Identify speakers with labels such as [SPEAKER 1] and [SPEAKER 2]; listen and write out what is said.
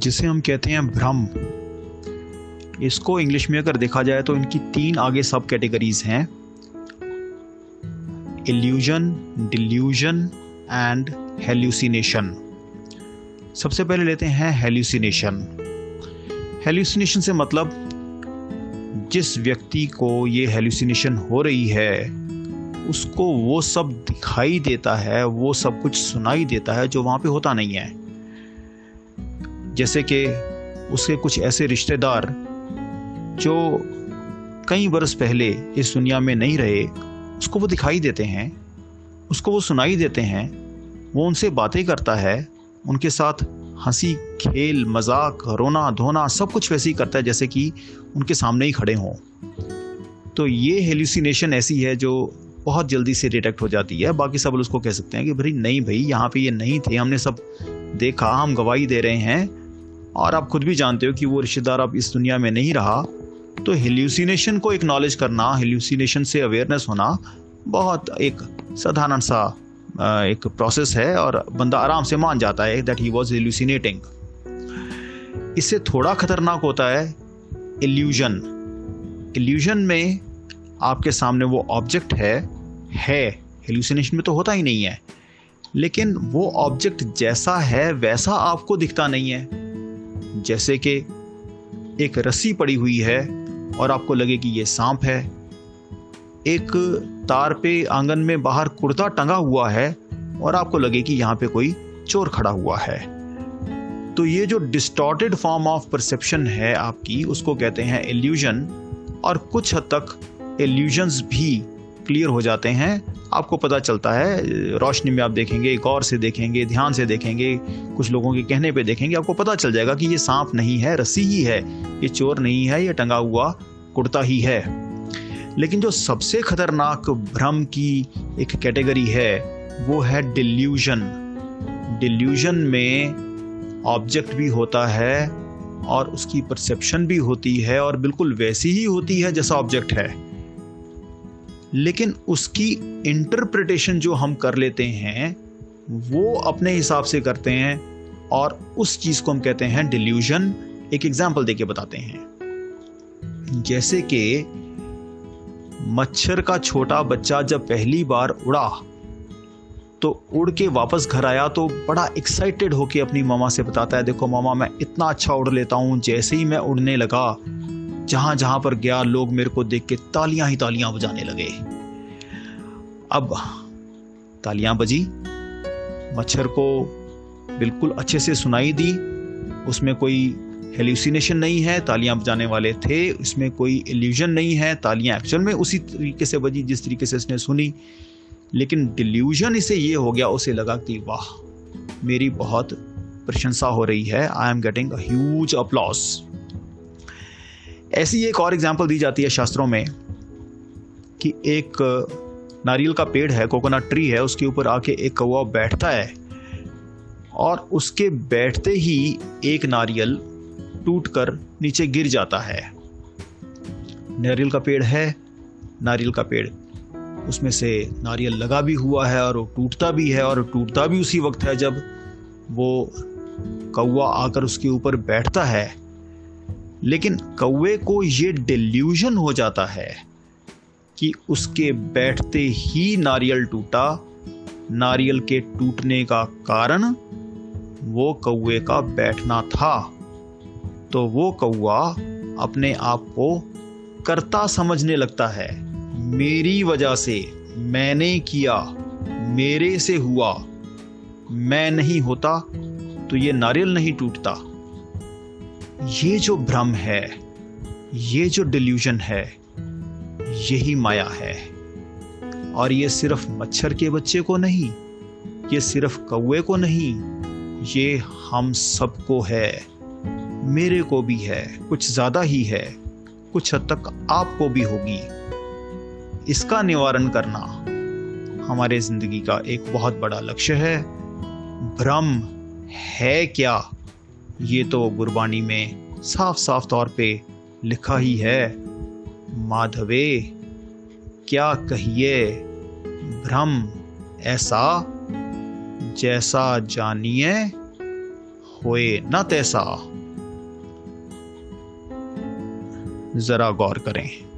[SPEAKER 1] जिसे हम कहते हैं भ्रम। इसको इंग्लिश में अगर देखा जाए तो इनकी तीन आगे सब कैटेगरीज हैं। इल्यूजन डिल्यूजन एंड हेल्यूसिनेशन सबसे पहले लेते हैं हेल्यूसिनेशन हेल्यूसिनेशन से मतलब जिस व्यक्ति को ये हेल्यूसिनेशन हो रही है, उसको वो सब दिखाई देता है, वो सब कुछ सुनाई देता है जो वहाँ पे होता नहीं है। जैसे कि उसके कुछ ऐसे रिश्तेदार जो कई बरस पहले इस दुनिया में नहीं रहे, उसको वो दिखाई देते हैं, उसको वो सुनाई देते हैं, वो उनसे बातें करता है, उनके साथ हँसी, खेल, मज़ाक, रोना, धोना, सब कुछ वैसे ही करता है, जैसे कि उनके सामने ही खड़े हों। तो ये हेल्यूसिनेशन ऐसी है जो बहुत जल्दी से डिटेक्ट हो जाती है। बाकी सब उसको कह सकते हैं कि, भाई, नहीं भाई, यहाँ पे ये नहीं थे, हमने सब देखा, हम गवाही दे रहे हैं और आप खुद भी जानते हो कि वो रिश्तेदार अब इस दुनिया में नहीं रहा तो हेल्यूसिनेशन को एक्नॉलेज करना हेल्यूसिनेशन से अवेयरनेस होना बहुत एक साधारण सा एक प्रोसेस है और बंदा आराम से मान जाता है दैट ही वॉज़ एल्यूसिनेटिंग इससे थोड़ा खतरनाक होता है इल्यूजन इल्यूजन में आपके सामने वो ऑब्जेक्ट है है। हेल्यूसिनेशन में तो होता ही नहीं है, लेकिन वो ऑब्जेक्ट जैसा है, वैसा आपको दिखता नहीं है। जैसे कि एक रस्सी पड़ी हुई है और आपको लगे कि ये सांप है। एक तार पे आँगन में बाहर कुर्ता टंगा हुआ है और आपको लगे कि यहाँ पे कोई चोर खड़ा हुआ है। तो ये जो डिस्टॉर्टेड फॉर्म ऑफ़ परसेप्शन है आपकी, उसको कहते हैं एल्यूजन और कुछ हद तक एल्यूजन्स भी क्लियर हो जाते हैं, आपको पता चलता है, रोशनी में आप देखेंगे, गौर से देखेंगे, ध्यान से देखेंगे, कुछ लोगों के कहने पे देखेंगे, आपको पता चल जाएगा कि ये सांप नहीं है, रस्सी ही है, ये चोर नहीं है, ये टंगा हुआ कुर्ता ही है। लेकिन जो सबसे खतरनाक भ्रम की एक कैटेगरी है, वो है डिल्यूजन डिल्यूजन में ऑब्जेक्ट भी होता है और उसकी परसेप्शन भी होती है और बिल्कुल वैसी ही होती है जैसा ऑब्जेक्ट है। लेकिन उसकी इंटरप्रिटेशन जो हम कर लेते हैं, वो अपने हिसाब से करते हैं और उस चीज़ को हम कहते हैं डिल्यूजन एक एग्ज़ाम्पल देके बताते हैं। जैसे कि मच्छर का छोटा बच्चा जब पहली बार उड़ा तो उड़ के वापस घर आया तो बड़ा एक्साइटेड होके अपनी मामा से बताता है, देखो मामा, मैं इतना अच्छा उड़ लेता हूँ, जैसे ही मैं उड़ने लगा जहाँ जहाँ पर गया, लोग मेरे को देख के तालियाँ ही तालियाँ बजाने लगे। अब, तालियाँ बजी। मच्छर को बिल्कुल अच्छे से सुनाई दी। उसमें कोई हेल्यूसिनेशन नहीं है, तालियाँ बजाने वाले थे। इसमें कोई इल्यूजन नहीं है, तालियाँ एक्चुअल में उसी तरीके से बजी, जिस तरीके से इसने सुनी। लेकिन डिल्यूजन इसे ये हो गया, उसे लगा कि, वाह, मेरी बहुत प्रशंसा हो रही है। I am getting a huge applause ऐसी एक और एग्ज़ाम्पल दी जाती है शास्त्रों में कि एक नारियल का पेड़ है कोकोनट ट्री है, उसके ऊपर आके एक कौवा बैठता है और उसके बैठते ही एक नारियल टूटकर नीचे गिर जाता है। नारियल का पेड़ है, नारियल का पेड़, उसमें से नारियल लगा भी हुआ है और वो टूटता भी है और टूटता भी उसी वक्त है जब वो कौवा आकर उसके ऊपर बैठता है। लेकिन कौवे को ये डिल्यूजन हो जाता है कि उसके बैठते ही नारियल टूटा। नारियल के टूटने का कारण वो कौवे का बैठना था। तो वो कौआ अपने आप को करता समझने लगता है। मेरी वजह से मैंने किया, मेरे से हुआ। मैं नहीं होता तो ये नारियल नहीं टूटता। ये जो भ्रम है, ये जो डिल्यूजन है, यही माया है। और ये सिर्फ़ मच्छर के बच्चे को नहीं, ये सिर्फ़ कौए को नहीं, ये हम सबको है। मेरे को भी है, कुछ ज़्यादा ही है, कुछ हद तक आपको भी होगी। इसका निवारण करना हमारे ज़िंदगी का एक बहुत बड़ा लक्ष्य है। भ्रम है क्या? ये तो गुरबानी में साफ़ साफ़ तौर पे लिखा ही है। माधवे, क्या कहिए? भ्रम ऐसा जैसा जानिए, होए न तैसा। जरा गौर करें।